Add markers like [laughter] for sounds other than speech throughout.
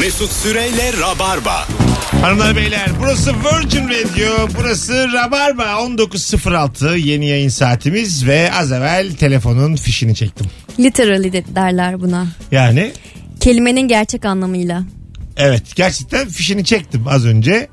Mesut Süreyle Rabarba. Hanımlar beyler burası Virgin Radio burası Rabarba 19.06 yeni yayın saatimiz ve az evvel telefonun fişini çektim. Literally de- derler buna. Yani Kelimenin gerçek anlamıyla. evet gerçekten fişini çektim az önce.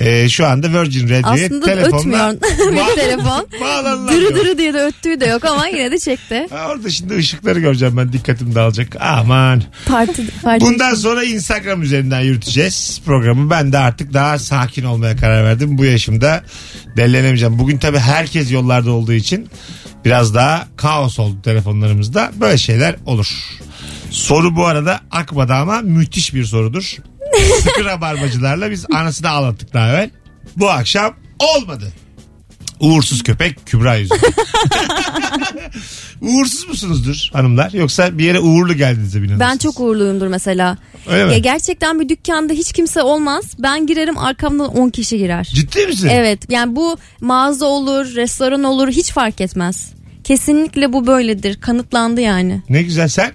Ee, şu anda Virgin Radio'ya Aslında telefonla ötmüyor [laughs] [laughs] bir telefon. bağlanılamıyor. Dırı dırı diye de öttüğü de yok ama yine de çekti. [laughs] Ha, Orada şimdi ışıkları göreceğim ben dikkatim dağılacak. Aman. Parti, parti Bundan sonra Instagram üzerinden yürüteceğiz programı. Ben de artık daha sakin olmaya karar verdim. Bu yaşımda dellenemeyeceğim. Bugün tabii herkes yollarda olduğu için biraz daha kaos oldu telefonlarımızda. Böyle şeyler olur. Soru bu arada akmadı ama müthiş bir sorudur. Sıkı rabarbacılarla biz anasını ağlattık daha evvel. Bu akşam olmadı. Uğursuz köpek Kübra yüzünden. [laughs] Uğursuz musunuzdur hanımlar? Yoksa bir yere uğurlu geldiğinizde bir Ben çok uğurluyumdur mesela. Öyle mi? Ya gerçekten bir dükkanda hiç kimse olmaz. Ben girerim arkamdan 10 kişi girer. Ciddi misin? Evet yani bu mağaza olur, restoran olur hiç fark etmez. Kesinlikle bu böyledir. Kanıtlandı yani. Ne güzel sen?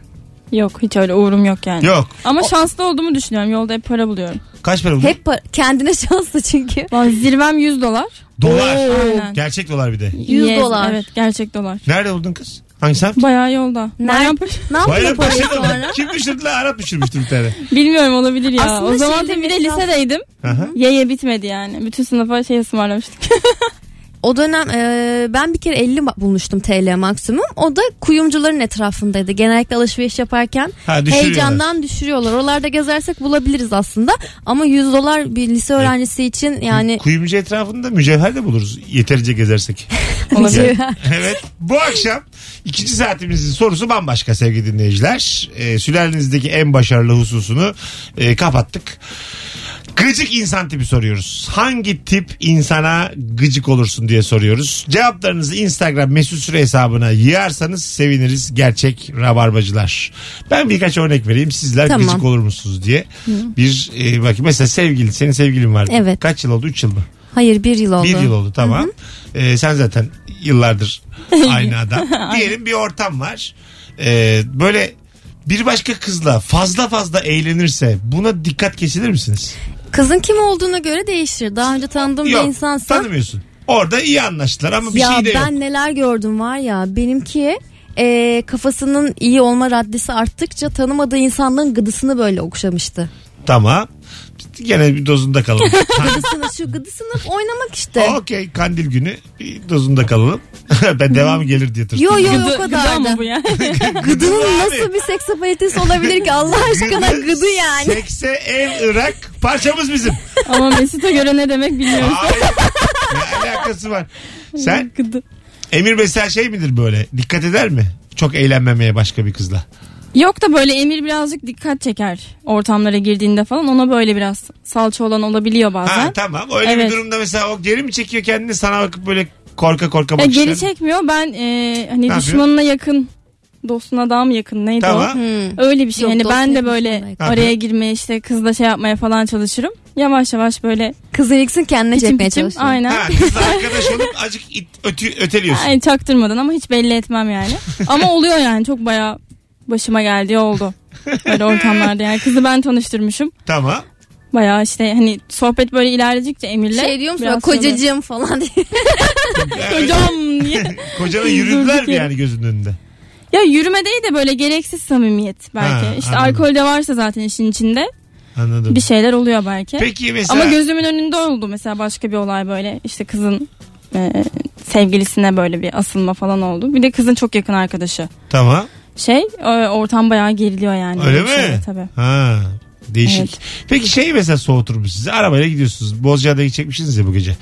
Yok hiç öyle uğrum yok yani. Yok. Ama şanslı olduğumu düşünüyorum. Yolda hep para buluyorum. Kaç para buldun? Hep pa- kendine [laughs] şanslı çünkü. Vallahi zirvem 100 dolar. Dolar. Aynen. Gerçek dolar bir de. 100 dolar. Evet gerçek dolar. Nerede buldun kız? Hangi semt? Bayağı yolda. Nerede? Ne Bayrampaşa'da parayı mı? sonra? Kim düşürdü lan? Arap düşürmüştü bir tane. Bilmiyorum olabilir ya. Aslında o zaman şeyde bir de mesela- lisedeydim. Aha. Ye ye bitmedi yani. Bütün sınıfa şey ısmarlamıştık. [laughs] O dönem e, ben bir kere 50 ma- bulmuştum TL maksimum. O da kuyumcuların etrafındaydı. Genellikle alışveriş yaparken Ha, heyecandan düşürüyorlar. Oralarda gezersek bulabiliriz aslında. Ama 100 dolar bir lise öğrencisi için yani Kuyumcu etrafında mücevher de buluruz. Yeterince gezersek. [laughs] Olabilir. evet. Bu akşam ikinci saatimizin sorusu bambaşka sevgili dinleyiciler. Ee, sülalenizdeki en başarılı hususunu e, kapattık. Gıcık insan tipi soruyoruz. Hangi tip insana gıcık olursun diye soruyoruz. Cevaplarınızı Instagram mesut süre hesabına yığarsanız seviniriz gerçek rabarbacılar. Ben birkaç örnek vereyim. Sizler Tamam. gıcık olur musunuz diye. Bir e, bakayım mesela sevgili senin sevgilin var. Evet. Kaç yıl oldu? 3 yıl mı? hayır bir yıl oldu. Bir yıl oldu tamam. Ee, sen zaten yıllardır [laughs] aynı adam. Diyelim bir ortam var. Ee, böyle bir başka kızla fazla fazla eğlenirse buna dikkat kesilir misiniz? Kızın kim olduğuna göre değişir. Daha önce tanıdığım bir insansa tanımıyorsun. Orada iyi anlaştılar ama bir ya şey de ben yok. neler gördüm var ya benimki e, kafasının iyi olma raddesi arttıkça tanımadığı insanların gıdısını böyle okşamıştı. Tamam. Gene bir dozunda kalalım. [laughs] Gıdısını şu gıdısını oynamak işte. Okey kandil günü bir dozunda kalalım. [laughs] ben devamı gelir diye tırstım. Yo yo o kadar gıda mı da. bu yani? [laughs] Gıdının nasıl bir seksapalitesi olabilir ki Allah aşkına gıdı yani. Sekse en ırak parçamız bizim. [laughs] Ama Mesut'a göre ne demek bilmiyorum. Hayır. ne alakası var? Sen. Emir mesela şey midir böyle? Dikkat eder mi? Çok eğlenmemeye başka bir kızla. Yok da böyle Emir birazcık dikkat çeker ortamlara girdiğinde falan. Ona böyle biraz salça olan olabiliyor bazen. Ha tamam. Öyle Evet. bir durumda mesela o geri mi çekiyor kendini sana bakıp böyle korka korka E, bakışlar? geri çekmiyor. Ben e, hani yapıyor? düşmanına yakın dostuna daha mı yakın neydi Tamam. o? Hmm. Öyle bir şey. Yok, hani ben de böyle yakın. araya girmeye işte kızla şey yapmaya falan çalışırım. Yavaş yavaş böyle Kızın ilksin kendine piçim çekmeye piçim çalışıyor. aynen. Ha, kızla arkadaş olup acık it, ötü, öteliyorsun. Ay, çaktırmadan ama hiç belli etmem yani. [laughs] ama oluyor yani çok baya başıma geldi oldu. Böyle ortamlarda yani kızı ben tanıştırmışım. Tamam. Baya işte hani sohbet böyle ilerledikçe Emir'le. Şey diyor musun kocacığım falan diye. Yani, [laughs] Kocam diye. [laughs] kocana yürüdüler mi yani gözünün önünde? Ya yürüme değil de böyle gereksiz samimiyet belki. Ha, işte anladım. alkol de varsa zaten işin içinde Anladım. bir şeyler oluyor belki. Peki mesela Ama gözümün önünde oldu mesela başka bir olay böyle. İşte kızın e, sevgilisine böyle bir asılma falan oldu. Bir de kızın çok yakın arkadaşı. tamam. Şey ortam bayağı geriliyor yani. Öyle şey, mi? tabii. Ha. Değişik. Evet. Peki şey mesela soğutur mu sizi? Arabayla gidiyorsunuz. Bozcaada'ya gidecekmişsiniz ya bu gece.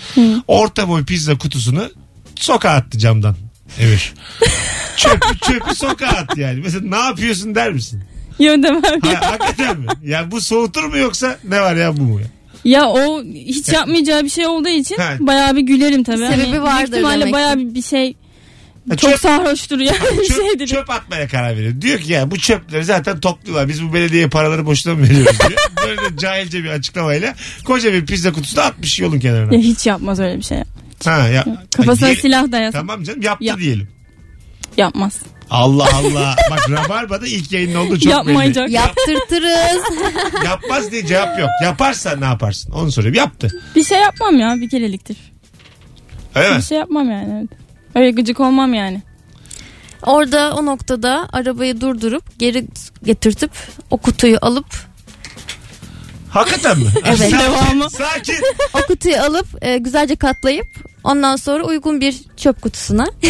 Orta boy pizza kutusunu sokağa attı camdan. Emir. [laughs] çöpü, çöpü sokağa attı yani. Mesela ne yapıyorsun der misin? Yok demem. Ha, hakikaten mi? Ya bu soğutur mu yoksa ne var ya bu mu ya? Ya o hiç yapmayacağı bir şey olduğu için Ha. bayağı bir gülerim tabii. Sebebi Hani büyük vardır ihtimalle demek ki. bayağı bir, bir şey Ha, çok çöp- sarhoştur yani bir çöp, şeydir. çöp atmaya karar veriyor. Diyor ki ya bu çöpleri zaten topluyorlar. Biz bu belediyeye paraları boşuna mı veriyoruz diyor. [laughs] Böyle de cahilce bir açıklamayla koca bir pizza kutusunu atmış yolun kenarına. Ya hiç yapmaz öyle bir şey. Ha, ya, Kafasına Ay, silah dayasın. Tamam canım yaptı Yap. diyelim. Yapmaz. Allah Allah. Bak Rabarba'da ilk yayın oldu çok Yapmayacak. belli. Yaptırtırız. [laughs] Yapmaz diye cevap yok. Yaparsan ne yaparsın? Onu soruyorum. Yaptı. Bir şey yapmam ya bir kereliktir. Öyle mi? Bir şey yapmam yani. Evet. Öyle gıcık olmam yani. Orada o noktada arabayı durdurup geri getirtip o kutuyu alıp Hakikaten mi? [laughs] Evet. Sakin, Devamı. Sakin. o kutuyu alıp e, güzelce katlayıp ondan sonra uygun bir çöp kutusuna [laughs]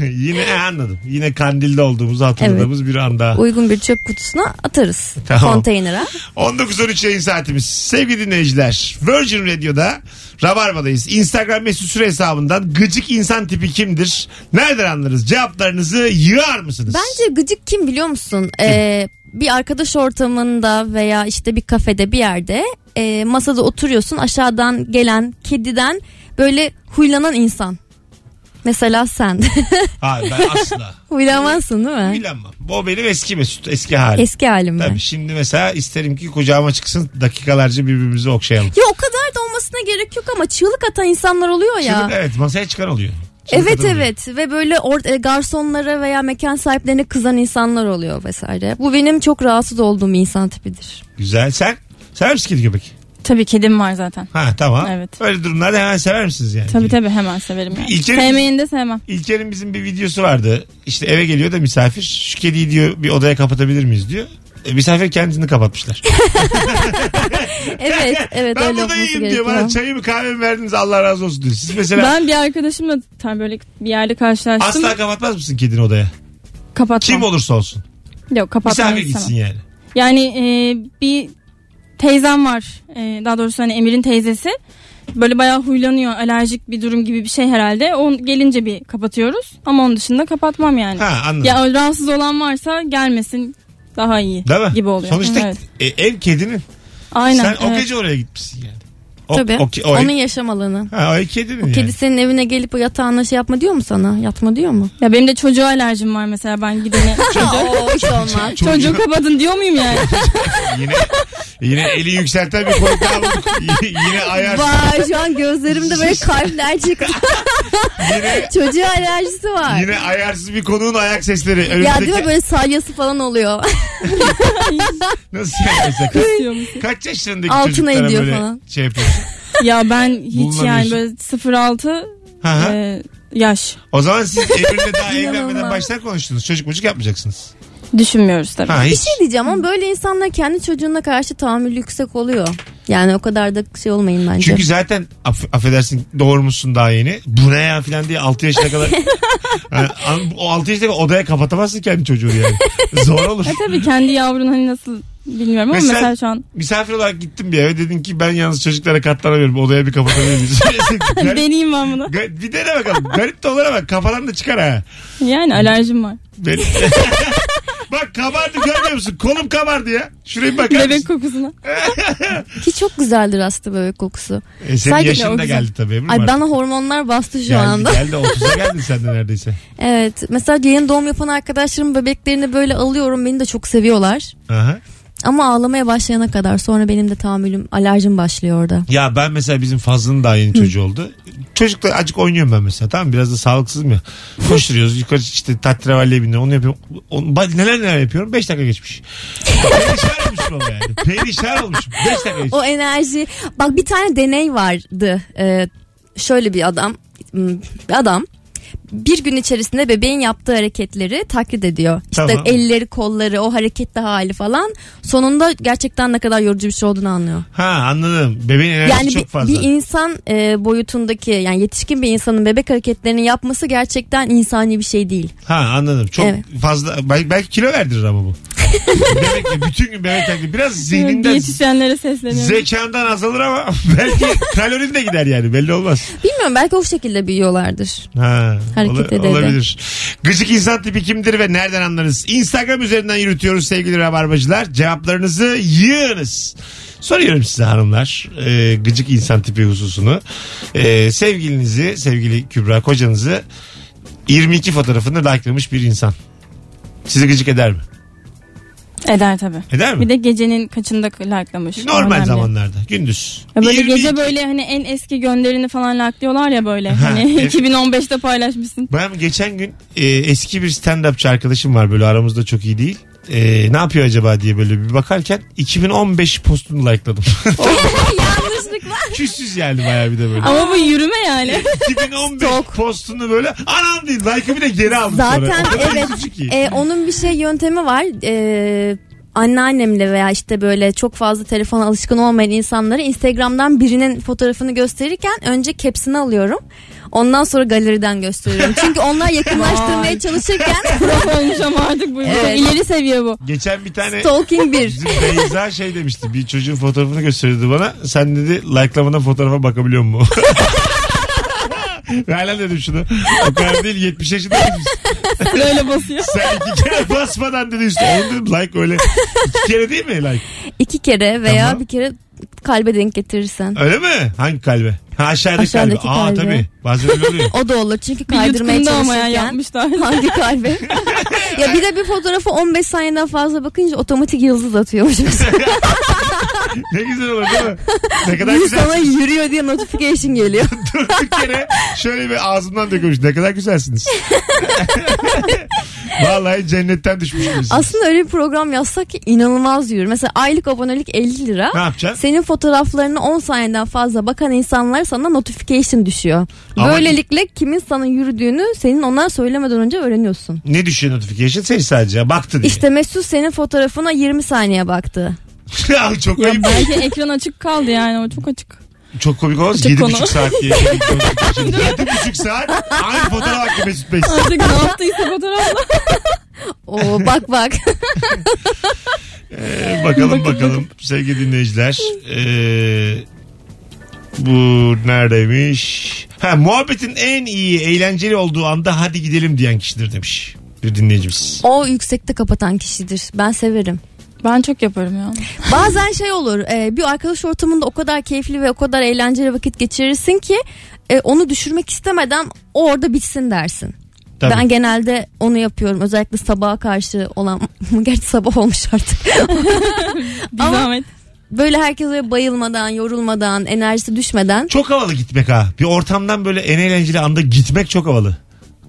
Yine e, anladım. Yine kandilde olduğumuzu hatırladığımız bir anda. uygun bir çöp kutusuna atarız [laughs] Tamam. konteynere. 19.13 yayın saatimiz. Sevgili dinleyiciler Virgin Radio'da Rabarba'dayız. Instagram mesut süre hesabından gıcık insan tipi kimdir? Nereden anlarız? Cevaplarınızı yığar mısınız? Bence gıcık kim biliyor musun? Ee, bir arkadaş ortamında veya işte bir kafede bir yerde e, masada oturuyorsun aşağıdan gelen kediden böyle huylanan insan. Mesela sen. [laughs] Hayır ben asla. Huylanmazsın değil mi? Bilemem. Bu benim eski Mesut. Eski halim. Eski halim mi? Tabii şimdi mesela isterim ki kucağıma çıksın dakikalarca birbirimizi okşayalım. Ya o kadar da olmasına gerek yok ama çığlık atan insanlar oluyor ya. Çığlık, evet masaya çıkan oluyor. Evet evet ve böyle or- e, garsonlara veya mekan sahiplerine kızan insanlar oluyor vesaire. Bu benim çok rahatsız olduğum insan tipidir. Güzel. Sen? Sever misin kedi köpek? Tabii kedim var zaten. Ha tamam. Evet. Öyle durumlarda hemen sever misiniz yani? Tabii tabii hemen severim yani. İlker'in- Sevmeyeni de sevmem. İlker'in bizim bir videosu vardı. İşte eve geliyor da misafir. Şu kediyi diyor bir odaya kapatabilir miyiz diyor. E, misafir kendini kapatmışlar. [laughs] Evet evet ben öyle olması iyiyim diyor. gerekiyor. Bana çayımı kahvemi verdiniz Allah razı olsun diyor. Siz mesela Ben bir arkadaşımla tam böyle bir yerde karşılaştım. asla kapatmaz mısın kedini odaya? Kapatmam. Kim olursa olsun. Yok kapatmam Misafir istemem. gitsin yani. Yani e, bir teyzem var. E, daha doğrusu hani Emir'in teyzesi. Böyle bayağı huylanıyor. Alerjik bir durum gibi bir şey herhalde. O gelince bir kapatıyoruz. Ama onun dışında kapatmam yani. Ha anladım. Ya rahatsız olan varsa gelmesin daha iyi Değil mi? gibi oluyor. Sonuçta Evet. e, ev kedinin. Aynen. Sen o evet. gece oraya gitmişsin yani. O, Tabii. o, o, Onun yaşam alanı. ha, o ev kedinin yani. Kedi senin evine gelip o yatağına şey yapma diyor mu sana? Yatma diyor mu? Ya benim de çocuğa alerjim var mesela ben gidene. [laughs] Oo, hiç olmaz. Çocuğu- Çocuğu kapatın diyor muyum yani? [laughs] Yine yine eli yükselten bir daha [laughs] bulduk. yine ayar. Vay şu an gözlerimde böyle kalpler çıktı. Yine, Çocuğa alerjisi var. yine ayarsız bir konuğun ayak sesleri. Ya Önümüzdeki- değil mi böyle salyası falan oluyor. Nasıl yani mesela? Kaç, kaç yaşlarındaki Altına çocuklara ediyor böyle falan. şey yapıyorsun? Ya ben hiç yani böyle 0-6 Hı hı. e, yaş O zaman siz evlenme [laughs] daha İnanılmaz. evlenmeden başlar konuştunuz. Çocuk mucuk yapmayacaksınız. düşünmüyoruz tabii. Ha Bir hiç. şey diyeceğim ama böyle insanlar kendi çocuğuna karşı tahammülü yüksek oluyor. Yani o kadar da şey olmayın bence. Çünkü zaten aff- affedersin doğurmuşsun daha yeni. Bu ne ya falan diye 6 yaşına kadar. [laughs] Yani an- o 6 yaşına kadar odaya kapatamazsın kendi çocuğunu yani. [laughs] Zor olur. E tabii kendi yavrun hani nasıl bilmiyorum ama Mesela- mesela, şu an Misafir olarak gittim bir eve dedin ki ben yalnız çocuklara katlanamıyorum. Odaya bir kapatabilir miyiz? [laughs] [laughs] Deneyeyim ben bunu. Ga- bir dene bakalım. Garip de olur ama kafadan da çıkar ha. Yani alerjim var. Benim... [laughs] Bak kabardı görmüyor musun? Kolum kabardı ya. Şuraya bir bakar Bebek mısın? kokusuna. Ki çok güzeldir aslında bebek kokusu. E, senin Sanki- yaşın O da güzel. geldi tabii. Ebru Ay Mart. bana hormonlar bastı şu geldi, anda. Geldi 30'a geldin sen de neredeyse. Evet. Mesela yeni doğum yapan arkadaşlarım bebeklerini böyle alıyorum. Beni de çok seviyorlar. Aha. Ama ağlamaya başlayana kadar sonra benim de tahammülüm alerjim başlıyor orada. Ya ben mesela bizim Fazlı'nın daha yeni çocuğu oldu. Çocukla acık oynuyorum ben mesela tamam mı? biraz da sağlıksızım ya. Koşturuyoruz yukarı işte tatravalliye biniyor onu yapıyorum. Onu, neler neler yapıyorum 5 dakika geçmiş. Perişan olmuşum ama yani. Perişan olmuşum. 5 dakika geçmiş. O enerji. Bak bir tane deney vardı. Ee, şöyle bir adam. hmm, Bir adam bir gün içerisinde bebeğin yaptığı hareketleri taklit ediyor. İşte Tamam. elleri, kolları, o hareketli hali falan. Sonunda gerçekten ne kadar yorucu bir şey olduğunu anlıyor. Ha anladım. Bebeğin enerjisi Yani çok bir, fazla. bir insan e, boyutundaki yani yetişkin bir insanın bebek hareketlerini yapması gerçekten insani bir şey değil. Ha anladım. Çok Evet. fazla belki, belki kilo verdirir ama bu. Bebekle bütün gün bebek taklidi. Biraz zihninden Diyetisyenlere sesleniyorum. zekandan azalır ama [laughs] belki kalorin de gider yani belli olmaz. Bilmiyorum belki o şekilde büyüyorlardır. Ha, Hareket ola- olabilir. Gıcık insan tipi kimdir ve nereden anlarız? Instagram üzerinden yürütüyoruz sevgili rabarbacılar. Cevaplarınızı yığınız. Soruyorum size hanımlar e, gıcık insan tipi hususunu. E, sevgilinizi, sevgili Kübra kocanızı 22 fotoğrafını likelamış bir insan. Sizi gıcık eder mi? Eder tabii. Eder mi? Bir de gecenin kaçında likelamış. Normal önemli. zamanlarda. Gündüz. Ya böyle 22. gece böyle hani en eski gönderini falan likeliyorlar ya böyle. Ha, Hani evet. 2015'te paylaşmışsın. Ben geçen gün e, eski bir stand-upçı arkadaşım var böyle aramızda çok iyi değil. E, ne yapıyor acaba diye böyle bir bakarken 2015 postunu likeladım. [laughs] [laughs] Yanlışlıkla. Küsüz yani bayağı bir de böyle. Ama bu yürüme yani. [laughs] 2015 postunu böyle anam değil like'ı bir de geri aldım sonra. Zaten O kadar evet. üzücü ki. E, onun bir şey yöntemi var. E, anneannemle veya işte böyle çok fazla telefona alışkın olmayan insanlara Instagram'dan birinin fotoğrafını gösterirken önce caps'ini alıyorum. Ondan sonra galeriden gösteriyorum. Çünkü onlar yakınlaştırmaya çalışırken [laughs] olmuş ama artık bu. Evet. İleri seviye bu. Geçen bir tane stalking bir. bizim Beyza şey demişti. Bir çocuğun fotoğrafını gösteriyordu bana. Sen dedi like'lamana fotoğrafa bakabiliyor mu? Ver lan dedim şunu. O kadar değil 70 yaşındayız biz. Sırayla basıyor. Sen iki kere basmadan dedi üstüne. Oğlum dedim like öyle. İki kere değil mi like? İki kere veya Tamam. bir kere kalbe denk getirirsen. Öyle mi? Hangi kalbe? Ha aşağıdaki, Aşağıdaki kalbe. Aa tabii. Bazen öyle oluyor. [laughs] O da olur çünkü kaydırmaya yutkumda ama ya çalışırken. yapmışlar. [laughs] Hangi kalbe? [laughs] ya bir de bir fotoğrafı 15 saniyeden fazla bakınca otomatik yıldız atıyormuş. Ne güzel olur değil mi? Ne kadar Bu güzel. sana yürüyor diye notification geliyor. [laughs] Durduk yere şöyle bir ağzımdan dökülmüş. Ne kadar güzelsiniz. [laughs] Vallahi cennetten düşmüşsünüz. Aslında öyle bir program yazsak ki inanılmaz yürür. Mesela aylık abonelik 50 lira. Ne yapacaksın? Senin fotoğraflarını 10 saniyeden fazla bakan insanlar sana notification düşüyor. Ama- Böylelikle kimin sana yürüdüğünü senin ona söylemeden önce öğreniyorsun. Ne düşüyor notification? Seni sadece baktı diye. İşte Mesut senin fotoğrafına 20 saniye baktı. [laughs] Ya çok Ya ayıp. belki ekran açık kaldı yani o çok açık. Çok komik olmaz. Açık Yedi konu. buçuk saat diye. [laughs] Yedi buçuk saat. Aynı fotoğraf hakkı Mesut Bey. Artık ne yaptıysa fotoğrafla. [laughs] Oo bak bak. Ee, bakalım bakalım sevgili dinleyiciler. Ee, bu neredeymiş? Ha, muhabbetin en iyi eğlenceli olduğu anda hadi gidelim diyen kişidir demiş bir dinleyicimiz. O yüksekte kapatan kişidir. Ben severim. Ben çok yaparım ya. Bazen şey olur e, bir arkadaş ortamında o kadar keyifli ve o kadar eğlenceli vakit geçirirsin ki e, onu düşürmek istemeden o orada bitsin dersin. Tabii. Ben genelde onu yapıyorum özellikle sabaha karşı olan [laughs] gerçi sabah olmuş artık. [laughs] Bir Ama- zahmet. Böyle herkes böyle bayılmadan, yorulmadan, enerjisi düşmeden. Çok havalı gitmek ha. Bir ortamdan böyle en eğlenceli anda gitmek çok havalı.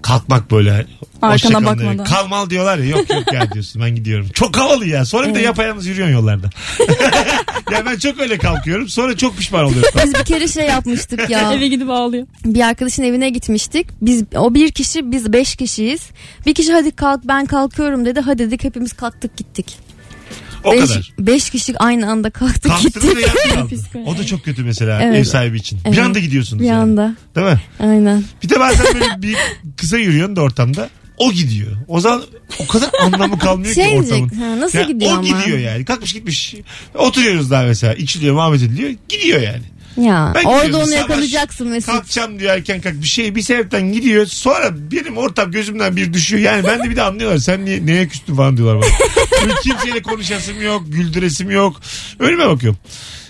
Kalkmak böyle. Kalın bakmadan. Kalmal diyorlar ya yok yok ya [laughs] diyorsun ben gidiyorum. Çok havalı ya. Sonra bir de yapayalnız yürüyorsun yollarda. [laughs] ya ben çok öyle kalkıyorum sonra çok pişman oluyorum. Biz bir kere şey yapmıştık ya. [laughs] Eve gidip ağlıyor. bir arkadaşın evine gitmiştik. Biz o bir kişi biz beş kişiyiz. Bir kişi hadi kalk ben kalkıyorum dedi. Hadi dedik hepimiz kalktık gittik. O beş, kadar. beş kişi aynı anda kalktık Kalktınız gittik. yalnız. [laughs] O da çok kötü mesela Evet. ev sahibi için. Bir Evet. anda gidiyorsunuz. Bir yani. anda. Değil mi? Aynen. Bir de bazen böyle bir kısa yürüyorsun da ortamda. O gidiyor. O zaman o kadar anlamı kalmıyor Şey ki ortamın. diyecek. Ha, nasıl Ya gidiyor o ama? gidiyor yani. Kalkmış gitmiş. Oturuyoruz daha mesela. İçiliyor, muhabbet ediliyor. Gidiyor yani. Ya Ben orada onu yakalayacaksın Mesut. Kalkacağım diyor erken kalk. Bir şey bir sebepten gidiyor. Sonra benim ortam gözümden bir düşüyor. Yani ben de bir de anlıyorlar. Sen niye, neye küstün falan diyorlar bana. [laughs] Kimseyle konuşasım yok. Güldüresim yok. Önüme bakıyorum.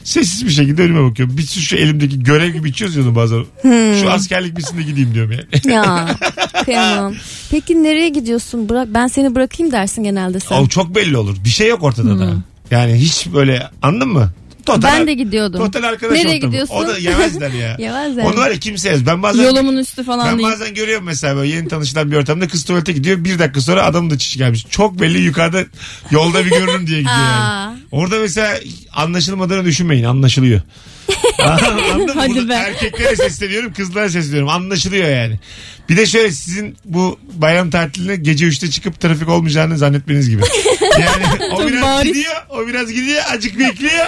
Sessiz bir şekilde önüme bakıyorum. Bir sürü şu elimdeki görev gibi içiyoruz ya bazen. Hmm. Şu askerlik bitsin de gideyim diyorum yani. Ya kıyamam. Peki nereye gidiyorsun? Bırak ben seni bırakayım dersin genelde sen. O çok belli olur. Bir şey yok ortada da. Yani hiç böyle anladın mı? Total, ben de gidiyordum. Total arkadaş Nereye ortamı. gidiyorsun? O da yemezler ya. [laughs] Yemezler. Onu var ya kimse yemez. Ben bazen Yolumun üstü falan Ben değil. bazen görüyorum mesela böyle yeni tanışılan bir ortamda kız tuvalete gidiyor. Bir dakika sonra adamın da çişi gelmiş. Çok belli yukarıda yolda bir görürüm diye gidiyor yani. [laughs] Orada mesela anlaşılmadığını düşünmeyin. Anlaşılıyor. [laughs] Anladın mı? Hadi Bunu be. Erkeklere sesleniyorum kızlara sesleniyorum. Anlaşılıyor yani. Bir de şöyle sizin bu bayram tatiline gece 3'te çıkıp trafik olmayacağını zannetmeniz gibi. Yani [laughs] o Çok biraz bariz. gidiyor, o biraz gidiyor, acık bekliyor.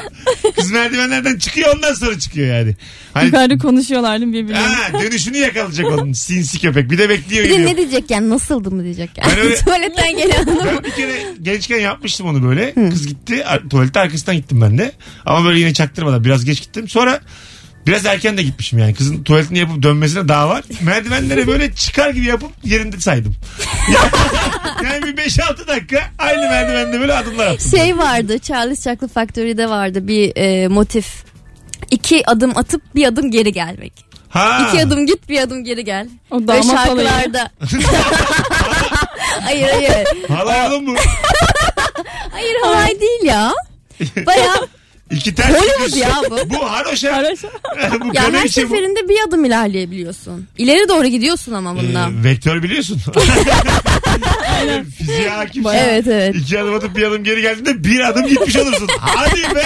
Kız merdivenlerden çıkıyor ondan sonra çıkıyor yani. Hani Yukarıda konuşuyorlar değil mi birbirlerine? Ha, dönüşünü yakalayacak onun sinsi köpek. Bir de bekliyor. Bir de ne diyecek yani nasıldı mı diyecek yani. Ben öyle- [laughs] Tuvaletten gelen adam. Ben bir kere gençken yapmıştım onu böyle. Kız gitti. ar- Tuvalete arkasından gittim ben de. Ama böyle yine çaktırmadan biraz geç gittim. Sonra biraz erken de gitmişim yani. Kızın tuvaletini yapıp dönmesine daha var. Merdivenlere böyle çıkar gibi yapıp yerinde saydım. [laughs] yani bir 5-6 dakika aynı merdivende böyle adımlar attım. Şey vardı Charles Chocolate Factory'de vardı bir e, motif. İki adım atıp bir adım geri gelmek. Ha. İki adım git bir adım geri gel. O olayı. şarkılarda. [laughs] hayır hayır. Hala oğlum bu. Hayır halay değil ya. Baya İki ters Hollywood ya bu. Bu haroşa. Haroşa. [laughs] bu ya her kadeh bu. seferinde bir adım ilerleyebiliyorsun. İleri doğru gidiyorsun ama bunda. Ee, vektör biliyorsun. [laughs] Fiziğe hakimsin. evet evet. İki adım atıp bir adım geri geldiğinde bir adım gitmiş olursun. Hadi be.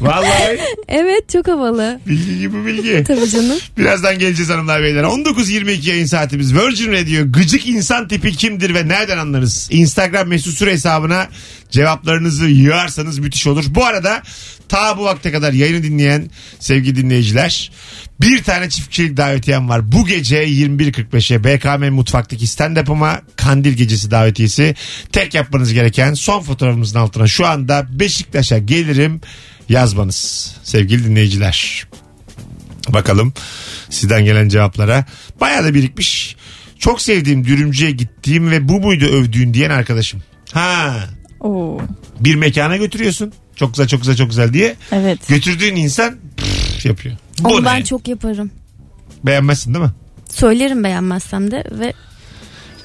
Vallahi [laughs] Evet çok havalı. bilgi gibi bilgi. Tabii canım. Birazdan geleceğiz hanımlar beyler. 19.22 yayın saatimiz. Virgin Radio gıcık insan tipi kimdir ve nereden anlarız? Instagram mesut süre hesabına cevaplarınızı yığarsanız müthiş olur. Bu arada ta bu vakte kadar yayını dinleyen sevgili dinleyiciler bir tane çift kişilik davetiyem var. Bu gece 21.45'e BKM Mutfak'taki stand-up'ıma Kandil Gecesi davetiyesi. Tek yapmanız gereken son fotoğrafımızın altına şu anda Beşiktaş'a gelirim yazmanız sevgili dinleyiciler. Bakalım sizden gelen cevaplara. Bayağı da birikmiş. Çok sevdiğim dürümcüye gittiğim ve bu muydu övdüğün diyen arkadaşım. Ha Oo. bir mekana götürüyorsun. Çok güzel çok güzel çok güzel diye. Evet. Götürdüğün insan pff yapıyor. Bu Onu ne? ben çok yaparım. Beğenmezsin değil mi? Söylerim beğenmezsem de ve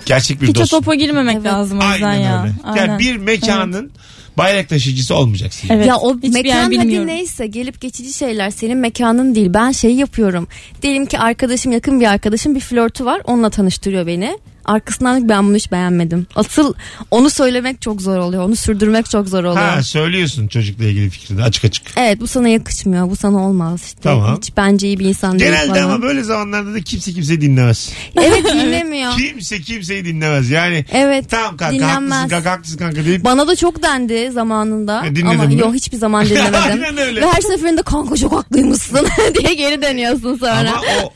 Gerçek bir Hiç o dost. topa girmemek Evet. lazım o yüzden Aynen ya. öyle. Aynen. Yani bir mekanın bayrak taşıyıcısı olmayacaksın. Evet. ya o Hiçbir mekan hadi bilmiyorum. neyse gelip geçici şeyler senin mekanın değil. Ben şey yapıyorum. Diyelim ki arkadaşım yakın bir arkadaşım bir flörtü var onunla tanıştırıyor beni. Arkasından ben bunu hiç beğenmedim. Asıl onu söylemek çok zor oluyor. Onu sürdürmek çok zor oluyor. Ha söylüyorsun çocukla ilgili fikrini açık açık. Evet bu sana yakışmıyor. Bu sana olmaz işte. Tamam. Hiç bence iyi bir insan değil Genelde ama böyle zamanlarda da kimse kimseyi dinlemez. Evet [laughs] dinlemiyor. Kimse kimseyi dinlemez. Yani Evet. tamam kanka dinlenmez. haklısın kanka haklısın kanka deyip Bana da çok dendi zamanında. E, ama mi? yok hiçbir zaman [laughs] dinlemedim. Aynen öyle. Ve her seferinde kanka çok haklıymışsın [laughs] diye geri dönüyorsun sonra. Ama o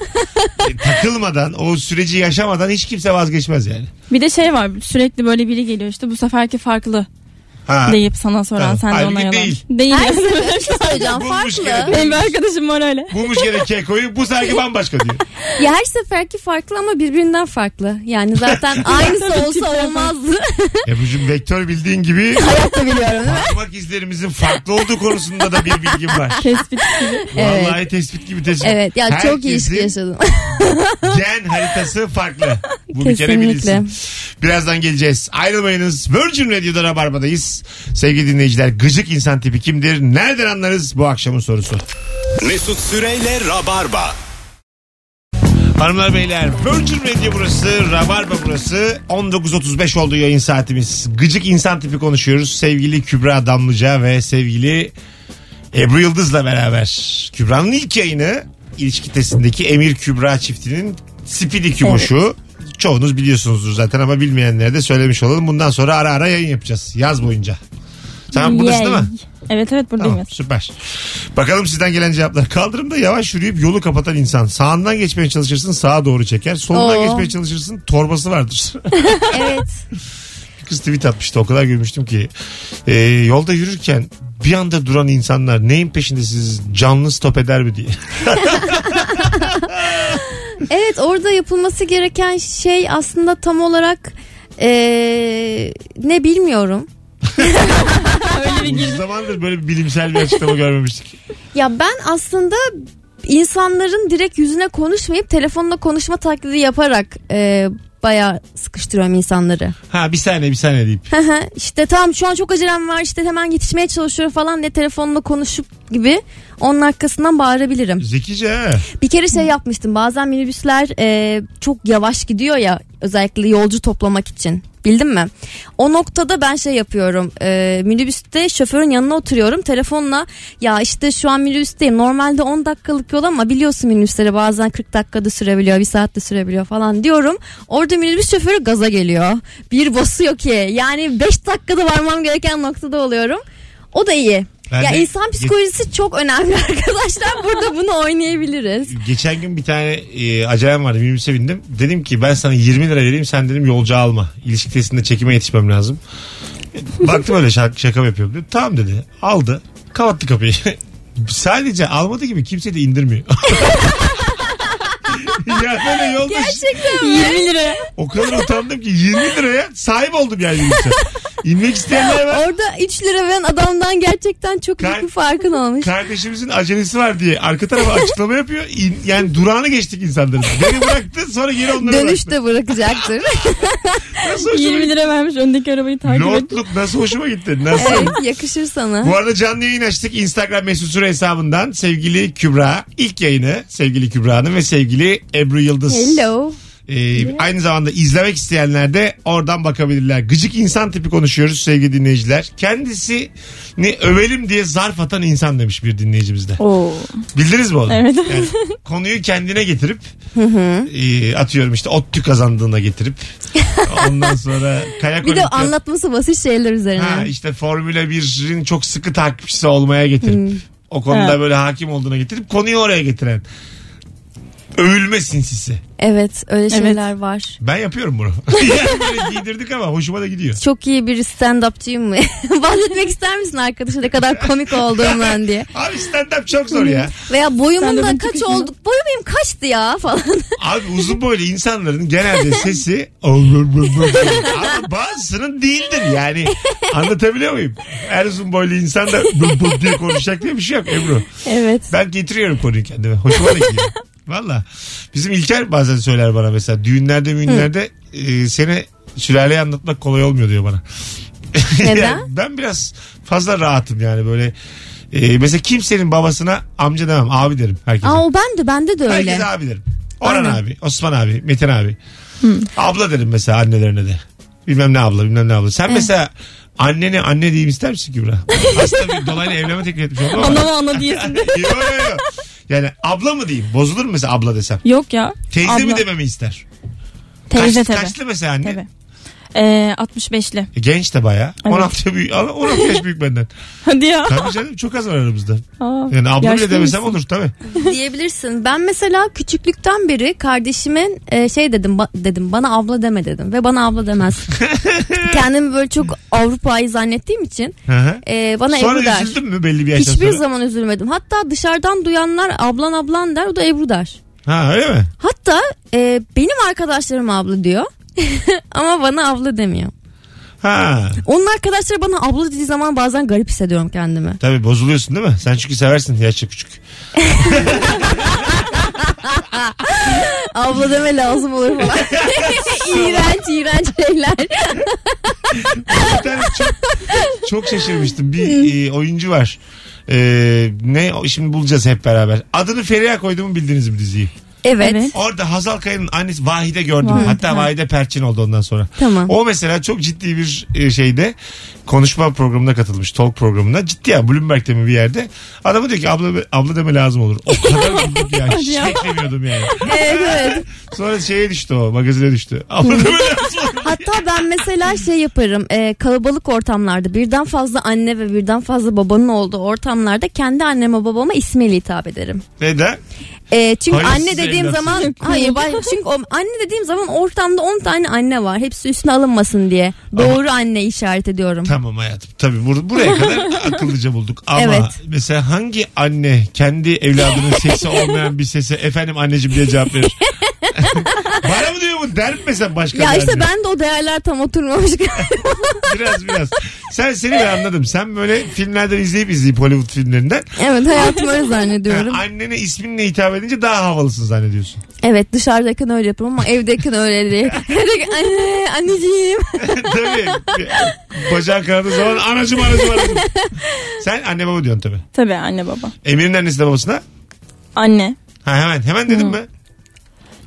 e, takılmadan, o süreci yaşamadan hiç kimse vazgeçmez yani. Bir de şey var sürekli böyle biri geliyor işte bu seferki farklı Ha. deyip sana soran Tamam. sen de Halbuki ona yalan. değil. Değil. Her sefer [laughs] bir şey söyleyeceğim Bulmuş farklı. Benim bir arkadaşım var öyle. [laughs] Bulmuş gene kekoyu bu sergi bambaşka diyor. [laughs] Ya her seferki farklı ama birbirinden farklı. Yani zaten aynısı olsa olmazdı. Ebru'cum vektör bildiğin gibi Hayatta biliyorum değil mi? parmak izlerimizin farklı olduğu konusunda da bir bilgim var. Tespit gibi. Evet. Vallahi tespit gibi tespit. Evet ya çok iyi ilişki Herkesin yaşadım. Gen haritası farklı. Bu bir kere Kesinlikle. bilinsin. Birazdan geleceğiz. Ayrılmayınız. Virgin Radio'da Rabarba'dayız. Sevgili dinleyiciler gıcık insan tipi kimdir? Nereden anlarız bu akşamın sorusu? Mesut Süreyle Rabarba. Hanımlar beyler Virgin Radio burası Rabarba burası 19.35 oldu yayın saatimiz Gıcık insan tipi konuşuyoruz Sevgili Kübra Damlıca ve sevgili Ebru Yıldız'la beraber Kübra'nın ilk yayını ilişki testindeki Emir Kübra çiftinin Spidi Küboşu Çoğunuz biliyorsunuzdur zaten ama bilmeyenlere de söylemiş olalım. Bundan sonra ara ara yayın yapacağız yaz boyunca. Sen buradasın değil mi? Evet evet buradayım. Tamam süper. Bakalım sizden gelen cevaplar. Kaldırımda yavaş yürüyüp yolu kapatan insan. Sağından geçmeye çalışırsın sağa doğru çeker. Solundan Oo. geçmeye çalışırsın torbası vardır. [laughs] evet. Kız tweet atmıştı o kadar gülmüştüm ki. Ee, yolda yürürken bir anda duran insanlar neyin peşindesiniz canlı stop eder mi diye. [laughs] Evet orada yapılması gereken şey aslında tam olarak eee, ne bilmiyorum. [laughs] Öyle bir Uzun zamandır böyle bir bilimsel bir açıklama görmemiştik. Ya ben aslında insanların direkt yüzüne konuşmayıp telefonla konuşma taklidi yaparak eee bayağı sıkıştırıyorum insanları. Ha bir saniye bir saniye deyip. işte tamam şu an çok acelem var işte hemen yetişmeye çalışıyorum falan ne telefonla konuşup gibi onun arkasından bağırabilirim. Zekice ha. Bir kere şey yapmıştım bazen minibüsler e, çok yavaş gidiyor ya özellikle yolcu toplamak için bildin mi? O noktada ben şey yapıyorum e, minibüste şoförün yanına oturuyorum telefonla ya işte şu an minibüsteyim normalde 10 dakikalık yol ama biliyorsun minibüsleri bazen 40 dakikada sürebiliyor bir saatte sürebiliyor falan diyorum. Orada minibüs şoförü gaza geliyor bir basıyor ki yani 5 dakikada varmam gereken noktada oluyorum. O da iyi. Ben ya de- insan psikolojisi çok önemli [laughs] arkadaşlar. Burada bunu oynayabiliriz. Geçen gün bir tane e, acelem vardı minibüse bindim. Dedim ki ben sana 20 lira vereyim sen dedim yolcu alma. İlişki testinde çekime yetişmem lazım. Baktım öyle şaka, şaka mı yapıyorum dedi. Tamam dedi. Aldı. Kapattı kapıyı. [laughs] Sadece almadı gibi kimse de indirmiyor. [laughs] ya böyle yolda 20 lira. o kadar utandım ki 20 liraya sahip oldum yani minibüse. İnmek isteyenler var. Orada 3 lira veren adamdan gerçekten çok Kar- büyük bir farkın olmuş. Kardeşimizin acelesi var diye arka tarafa açıklama yapıyor. İn- yani durağını geçtik insanların. Beni bıraktı sonra geri onları bıraktı. Dönüşte bırakacaktır. [laughs] Nasıl hoşuma 20 lira vermiş öndeki arabayı takip et. Lordluk nasıl hoşuma gitti. Nasıl? evet yakışır sana. Bu arada canlı yayın açtık Instagram mesut süre hesabından sevgili Kübra ilk yayını sevgili Kübra'nın ve sevgili Ebru Yıldız. Hello. Ee, aynı zamanda izlemek isteyenler de oradan bakabilirler. Gıcık insan tipi konuşuyoruz sevgili dinleyiciler. Kendisini övelim diye zarf atan insan demiş bir dinleyicimiz de. Oo. Bildiniz mi onu? Evet. Yani konuyu kendine getirip e, atıyorum işte ODTÜ kazandığına getirip ondan sonra kayak [laughs] Bir de olimpiyat- anlatması basit şeyler üzerine. Ha işte Formula 1'in çok sıkı takipçisi olmaya getirip o konuda Evet. böyle hakim olduğuna getirip konuyu oraya getiren övülme sinsisi. Evet öyle şeyler var. Ben yapıyorum bunu. [laughs] yani böyle giydirdik ama hoşuma da gidiyor. Çok iyi bir stand-upçıyım mı? [laughs] Bahsetmek ister misin arkadaşa ne kadar komik olduğumdan diye. [laughs] Abi stand up çok zor ya. Veya boyumun da Stand-up'ın kaç olduk? Boyu benim kaçtı ya falan. Abi uzun boylu insanların genelde sesi ama bazısının değildir yani. Anlatabiliyor muyum? Her uzun boylu insan da diye konuşacak diye bir şey yok Ebru. evet. Ben getiriyorum konuyu kendime. Hoşuma da gidiyor. Valla. Bizim İlker bazen söyler bana mesela düğünlerde müğünlerde e, seni sülaleyi anlatmak kolay olmuyor diyor bana. [laughs] Neden? Yani ben biraz fazla rahatım yani böyle. E, mesela kimsenin babasına amca demem abi derim herkese. Aa o ben de bende de öyle. Herkese abi derim. Orhan Aynen. abi, Osman abi, Metin abi. Abla derim mesela annelerine de. Bilmem ne abla, bilmem ne abla. Sen mesela annene anne diyeyim ister misin Kübra? [laughs] Aslında bir dolaylı evlenme teklif etmiş oldum ama. Ana mı ana diyesin [laughs] de. Yo, yo, yo. Yani abla mı diyeyim? Bozulur mu mesela abla desem? Yok ya. Teyze Abla. mi dememi ister? Teyze Kaç, tabii. Kaçlı mesela anne? Tabii. Ee, 65'li. E, genç de baya. Evet. 16 büyük, 16 yaş büyük benden. [laughs] Hadi ya. Tabii canım çok az var aramızda. Aa, Yani abla bile demesem olur tabii. [laughs] diyebilirsin. Ben mesela küçüklükten beri kardeşimin e, şey dedim ba- dedim bana abla deme dedim ve bana abla demez. [laughs] Kendimi böyle çok Avrupa'yı zannettiğim için e, bana Sonra Ebru der. üzüldün mü belli bir yaştan Hiçbir sonra? zaman üzülmedim. Hatta dışarıdan duyanlar ablan ablan der o da Ebru der. Ha öyle mi? Hatta e, benim arkadaşlarım abla diyor. [laughs] Ama bana abla demiyor. Ha. Onun arkadaşları bana abla dediği zaman bazen garip hissediyorum kendimi. Tabii bozuluyorsun değil mi? Sen çünkü seversin yaşça küçük. [laughs] abla deme lazım olur falan. [laughs] iğrenç iğrenç şeyler. Bir tane çok, çok şaşırmıştım. Bir e, oyuncu var. E, ne şimdi bulacağız hep beraber. Adını Feriha koyduğumu bildiniz mi diziyi? Evet. Evet. Orada Hazal Kaya'nın annesi Vahide gördüm. Vahide, Hatta ha. Vahide Perçin oldu ondan sonra. Tamam. O mesela çok ciddi bir e, şeyde konuşma programına katılmış. Talk programına. Ciddi ya Bloomberg'de mi bir yerde. Adamı diyor ki abla, abla deme lazım olur. O kadar [laughs] güldük ya. Hiç beklemiyordum yani. Evet, evet. [laughs] Sonra şeye düştü o magazine düştü. Abla deme lazım olur. Hatta ben mesela şey yaparım e, kalabalık ortamlarda birden fazla anne ve birden fazla babanın olduğu ortamlarda kendi anneme babama ismiyle hitap ederim. Neden? E, çünkü Hayırsız anne dediğim zaman hayır bay- çünkü o, anne dediğim zaman ortamda 10 tane anne var. Hepsi üstüne alınmasın diye. Doğru anne işaret ediyorum. Tamam hayatım. Tabii bur- buraya kadar [laughs] akıllıca bulduk. Ama Evet. mesela hangi anne kendi evladının sesi olmayan bir sese efendim anneciğim diye cevap verir? [laughs] Mı diyor bu? Der mi mesela başka Ya işte anne? ben de o değerler tam oturmamış. [laughs] Biraz biraz. Sen seni ben anladım. Sen böyle filmlerden izleyip izleyip Hollywood filmlerinden evet hayatım öyle zannediyorum. yani annene isminle hitap edince daha havalısın zannediyorsun. Evet dışarıdayken öyle yapıyorum ama evdeyken öyle değil. Anne [laughs] anneciğim. [laughs] tabii. Bacağın kanadığı zaman anacım anacım anacım. Sen anne baba diyorsun tabii. Tabii anne baba. Emir'in annesi de babasına. Anne. Ha hemen hemen dedim mi?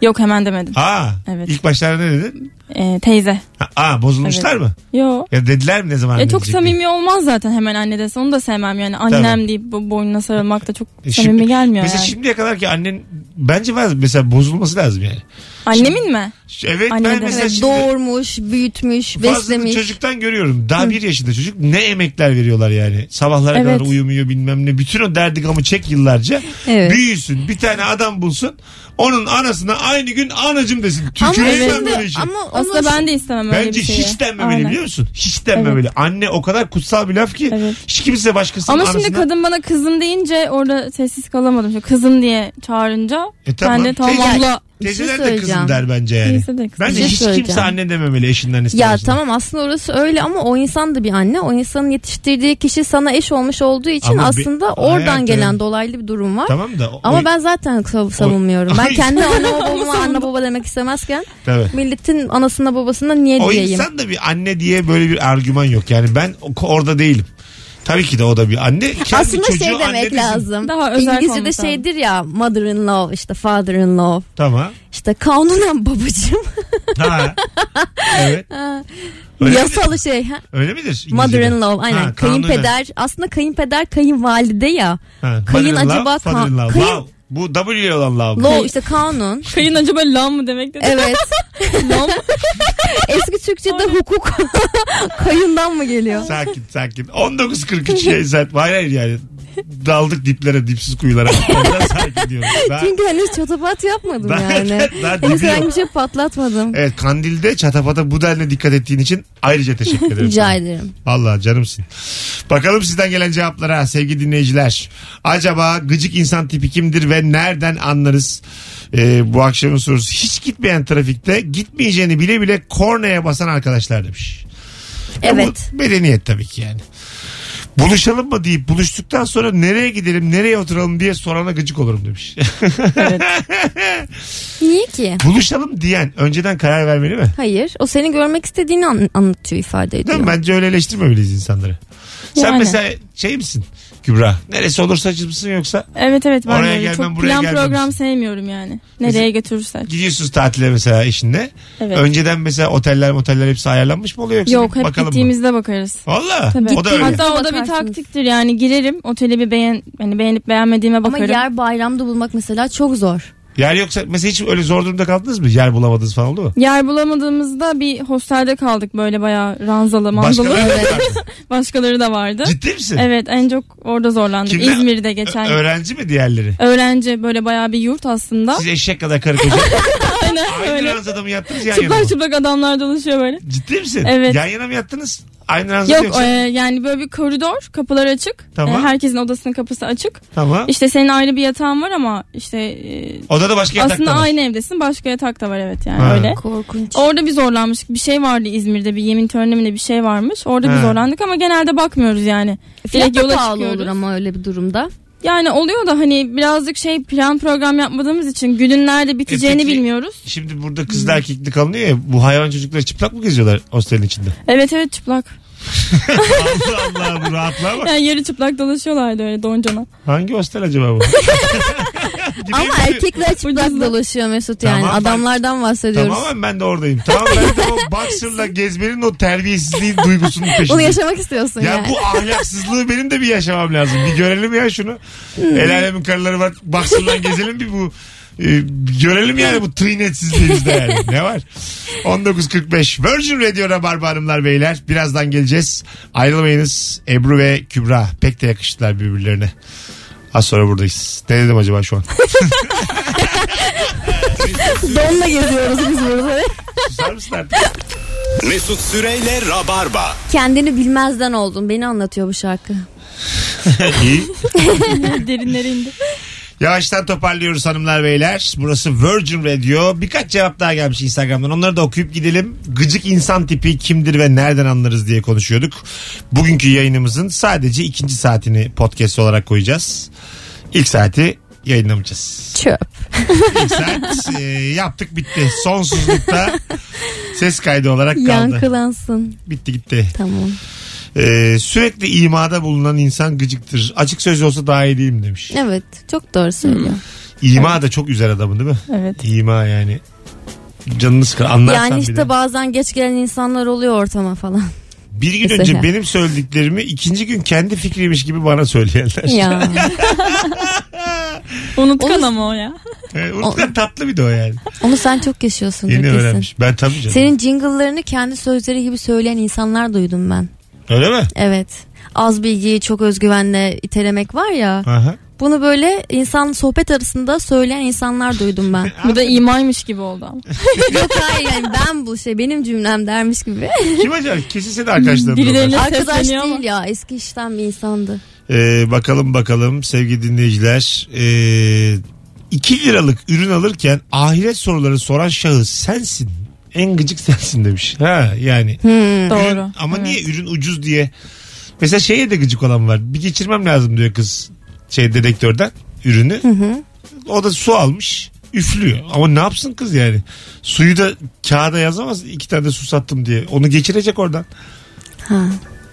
Yok hemen demedim. Aa. Evet. İlk başlarda ne dedin? Ee, teyze. Ha, aa bozulmuşlar mı? Yo. Ya dediler mi ne zaman? Ya çok annecik diye? samimi olmaz zaten hemen anne dese. Onu da sevmem yani. Annem deyip bu boynuna sarılmak da çok E samimi şimdi- gelmiyor Mesela yani. şimdiye kadar ki annen bence var mesela bozulması lazım yani. Annemin mi? Evet Anne ben de. mesela Evet, şimdi doğurmuş, büyütmüş, beslemiş. çocuktan görüyorum. Daha bir yaşında çocuk ne emekler veriyorlar yani. Sabahlara Evet. kadar uyumuyor bilmem ne. Bütün o derdi gamı çek yıllarca. Evet. Büyüsün bir tane adam bulsun. Onun anasına aynı gün anacım desin. Ama, Tüküreyim ben şimdi- böyle işe. ama onu Aslında ben de istemem öyle Bence bir şeyi. hiç denmemeli Aynen. biliyor musun? Hiç denmemeli. Anne o kadar kutsal bir laf ki Evet. hiç kimse başkasının Ama anasına... şimdi kadın bana kızım deyince orada sessiz kalamadım. Kızım diye çağırınca E tamam. ben de tamam abla Teyzeler de söyleyeceğim. kızım der bence yani. Teyze de kızım. Bence Bir şey hiç kimse anne dememeli eşinin annesi. Ya tamam aslında orası öyle ama o insan da bir anne. O insanın yetiştirdiği kişi sana eş olmuş olduğu için Ama bir- aslında oradan hayatım. gelen dolaylı bir durum var. Tamam da. o- Ama o- ben zaten sav- savunmuyorum. o- Ben kendi anne [laughs] babama anne baba demek istemezken Tabii. milletin anasına babasına niye O diyeyim? insan da bir anne diye böyle bir argüman yok. Yani ben o- orada değilim. Tabii ki de o da bir anne. Kendi Aslında çocuğu şey anne demek desin. lazım. Daha özel İngilizce'de olması şeydir ya mother in law işte father in law. Tamam. İşte kanunen [laughs] babacığım. Ha. evet. Öyle Yasalı şey. Ha? Öyle midir? Mother in law aynen. Ha, kayınpeder aslında kayınpeder kayınvalide ya. Ha, Kayın acaba father in kan- law. kayın- Love. Bu W olan love. Law işte kanun. [laughs] Kayın acaba lam mı demek dedi. Evet. [laughs] Lam. [laughs] Eski Türkçe'de hukuk kayından mı geliyor? Sakin sakin. 19.43 yayın saat. Hayır hayır yani. Daldık diplere dipsiz kuyulara. Ondan sakin diyorum. Daha, [laughs] Çünkü henüz çatapat yapmadım Daha- yani. daha henüz herhangi bir şey patlatmadım. Evet kandilde çatapata bu denli dikkat ettiğin için ayrıca teşekkür ederim. Rica sana. ederim. Allah canımsın. Bakalım sizden gelen cevaplara sevgili dinleyiciler. Acaba gıcık insan tipi kimdir ve nereden anlarız? Ee, bu akşamın sorusu. Hiç gitmeyen trafikte gitmeyeceğini bile bile kornaya basan arkadaşlar demiş. Ya bu Evet. Medeniyet tabii ki yani. Buluşalım mı deyip buluştuktan sonra nereye gidelim nereye oturalım diye sorana gıcık olurum demiş. Evet. [laughs] Niye ki? buluşalım diyen önceden karar vermeli mi? Hayır. O seni görmek istediğini an- anlatıyor, ifade Değil ediyor. mi? Bence öyle eleştirmemeliyiz insanları. Sen Yani. mesela şey misin Kübra? Neresi olursa açız mısın yoksa Evet evet ben Oraya gelmem, çok buraya plan gelmem. program sevmiyorum yani. Nereye götürürsen. gidiyorsunuz tatile mesela eşinle. Evet. Önceden mesela oteller oteller hepsi ayarlanmış mı oluyor yoksa Yok hep bakalım mı? gittiğimizde bakarız. Valla Tabii. o da öyle. Hatta o da bir Bakarsınız. taktiktir yani girerim oteli bir beğen hani beğenip beğenmediğime Ama bakarım. yer bayramda bulmak mesela çok zor. Yer yoksa mesela hiç öyle zor durumda kaldınız mı? Yer bulamadınız falan oldu mu? Yer bulamadığımızda bir hostelde kaldık böyle bayağı ranzalı manzalı. Başkaları Evet. [laughs] Başkaları da vardı. Ciddi misin? Evet en çok orada zorlandık. Kimler? İzmir'de geçen. Ö- öğrenci mi diğerleri? Öğrenci böyle bayağı bir yurt aslında. Siz eşek kadar karı koca. [laughs] Aynen Aynı öyle. ranzada mı yattınız yan yana mı? Çıplak çıplak adamlar dolaşıyor böyle. Ciddi misin? Evet. Yan yana mı yattınız? Aynı ranzada Yok yoksa? e, yani böyle bir koridor kapılar açık. Tamam. E, herkesin odasının kapısı açık. Tamam. İşte senin ayrı bir yatağın var ama işte e, Odada başka yatak aslında da var. aynı evdesin başka yatak da var evet yani Ha. öyle. Korkunç. Orada bir zorlanmıştık. Bir şey vardı İzmir'de bir yemin töreninde bir şey varmış. Orada Ha. bir zorlandık ama genelde bakmıyoruz yani. Fiyat Direkt da yola pahalı çıkıyoruz. olur ama öyle bir durumda. Yani oluyor da hani birazcık şey plan program yapmadığımız için günün nerede biteceğini E peki- bilmiyoruz. Şimdi burada kızlı erkekli kalınıyor ya bu hayvan çocukları çıplak mı geziyorlar hostelin içinde? Evet evet çıplak. Allah Allah bu rahatlığa bak. Yani yarı çıplak dolaşıyorlardı öyle doncana. Hangi hostel acaba bu? [laughs] Ama Gideyim mi? erkekler çıplak dolaşıyor Mesut yani. Tamam, ben- Adamlardan bahsediyoruz. Tamamen ben de oradayım. Tamam ben de o boxer'la gezmenin o terbiyesizliğin duygusunun Bunu peşindeyim. yaşamak istiyorsun Ya yani. bu ahlaksızlığı benim de bir yaşamam lazım. Bir görelim ya şunu. El alemin karıları var. Boxer'la gezelim bir bu. E, görelim yani bu tıynetsizliğimizde yani. Ne var? 19.45 Virgin Radio Rabarba Hanımlar Beyler. Birazdan geleceğiz. Ayrılmayınız. Ebru ve Kübra pek de yakıştılar birbirlerine. Az sonra buradayız. Ne dedim acaba şu an? [laughs] Donla geziyoruz biz burada. Susar mısın artık? Mesut Süreyle Rabarba. Kendini bilmezden oldun. Beni anlatıyor bu şarkı. İyi. [laughs] Derinlere indi. Yavaştan toparlıyoruz hanımlar beyler. Burası Virgin Radio. Birkaç cevap daha gelmiş Instagram'dan. Onları da okuyup gidelim. Gıcık insan tipi kimdir ve nereden anlarız diye konuşuyorduk. Bugünkü yayınımızın sadece ikinci saatini podcast olarak koyacağız. İlk saati yayınlamayacağız. Çöp. İlk saat e, yaptık bitti. Sonsuzlukta ses kaydı olarak kaldı. Yankılansın. Bitti gitti. Tamam. E, sürekli imada bulunan insan gıcıktır. Açık söz olsa daha iyi değil mi demiş. Evet. Çok doğru söylüyor. İma da çok üzer adamın değil mi? Evet. İma yani. Canını sıkar anlarsan Yani işte de. bazen geç gelen insanlar oluyor ortama falan. Bir gün Mesela. önce benim söylediklerimi ikinci gün kendi fikriymiş gibi bana söyleyenler. Ya. [laughs] Unutkan Onu- ama o ya. Evet, Unutkan tatlı bir de o yani. Onu sen çok yaşıyorsun. Yeni kesin. öğrenmiş. Ben tabii canım. Senin jingle'larını kendi sözleri gibi söyleyen insanlar duydum ben. Öyle mi? Evet. Az bilgiyi çok özgüvenle itelemek var ya. Aha. Bunu böyle insan sohbet arasında söyleyen insanlar duydum ben. [laughs] Bu da imaymış gibi oldu ama. [laughs] Yok hayır yani ben bu şey benim cümlem dermiş gibi. Kim acaba? Kesin senin arkadaşların. Birilerine-. Arkadaş ama. değil ya eski işten bir insandı. Ee, bakalım bakalım sevgili dinleyiciler. Ee, 2 liralık ürün alırken ahiret soruları soran şahıs sensin. En gıcık sensin demiş. Ha yani. Doğru. Ürün- ama Evet. niye ürün ucuz diye. Mesela şeye de gıcık olan var. Bir geçirmem lazım diyor kız şey dedektörden ürünü. O da su almış üflüyor. Ama ne yapsın kız yani? Suyu da kağıda yazamaz iki tane de su sattım diye. Onu geçirecek oradan. Ha.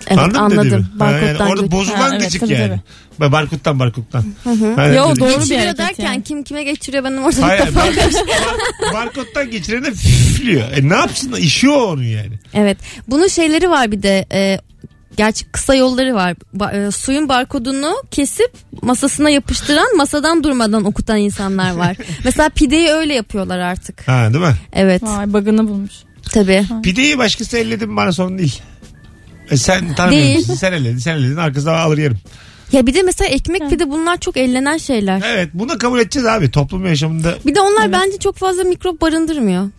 Evet Anladın mı anladım. dediğimi? Ha, Barkoddan yani orada gıcık. bozulan Ha, evet, gıcık tabii, yani. Ben Barkodtan barkodtan. Hani Yo, böyle- doğru bir Geçiriyor hareket derken yani. kim kime geçiriyor benim orada Hayır, kafam bar- bar- barkodtan geçirene üflüyor. E ne yapsın? İşiyor onu yani. Evet. Bunun şeyleri var bir de. E, gerçi kısa yolları var. Ba- e, suyun barkodunu kesip masasına yapıştıran masadan durmadan okutan insanlar var. [laughs] Mesela pideyi öyle yapıyorlar artık. Ha değil mi? Evet. Vay bug'ını bulmuş. Tabii. Pideyi başkası elledi mi bana sorun değil. E sen tanımıyor Değil. musun? Sen elledin, sen elledin. Arkasından alır yerim. Ya bir de mesela ekmek pide bunlar çok ellenen şeyler. Evet bunu kabul edeceğiz abi. Toplum yaşamında Bir de onlar Evet. bence çok fazla mikrop barındırmıyor.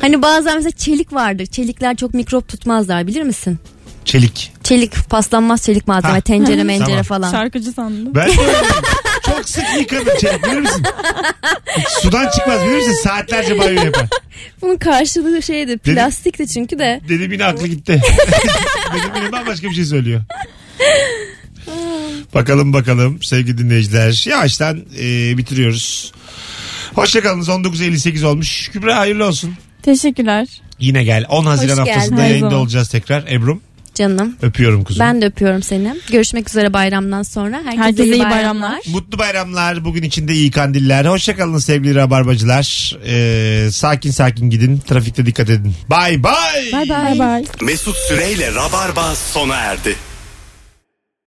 Hani bazen mesela çelik vardır. Çelikler çok mikrop tutmazlar bilir misin? çelik. Çelik paslanmaz çelik malzeme. Ha. Tencere mencere Tamam. falan. Şarkıcı sandım. Ben de. [laughs] çok sık yıkadım çelik bilir misin? Sudan çıkmaz bilir misin? Saatlerce banyo yapar. Bunun karşılığı şeydi. Plastikti çünkü de. Dedim yine aklı gitti. [laughs] Dedim yine bambaşka bir şey söylüyor. bakalım bakalım sevgili dinleyiciler. Yavaştan e, bitiriyoruz. Hoşçakalınız 19.58 olmuş. Kübra hayırlı olsun. Teşekkürler. Yine gel 10 Haziran Hoş geldin. haftasında Her yayında olacağız tekrar. Ebru'm Canım. öpüyorum kuzum. Ben de öpüyorum seni. Görüşmek üzere bayramdan sonra. Herkese, Herkese iyi iyi bayramlar. bayramlar. Mutlu bayramlar. Bugün içinde iyi kandiller. Hoşçakalın sevgili rabarbacılar. Ee, sakin sakin gidin. Trafikte dikkat edin. Bay bay. Bay bay. Bay bay. Mesut Süreyle Rabarba sona erdi.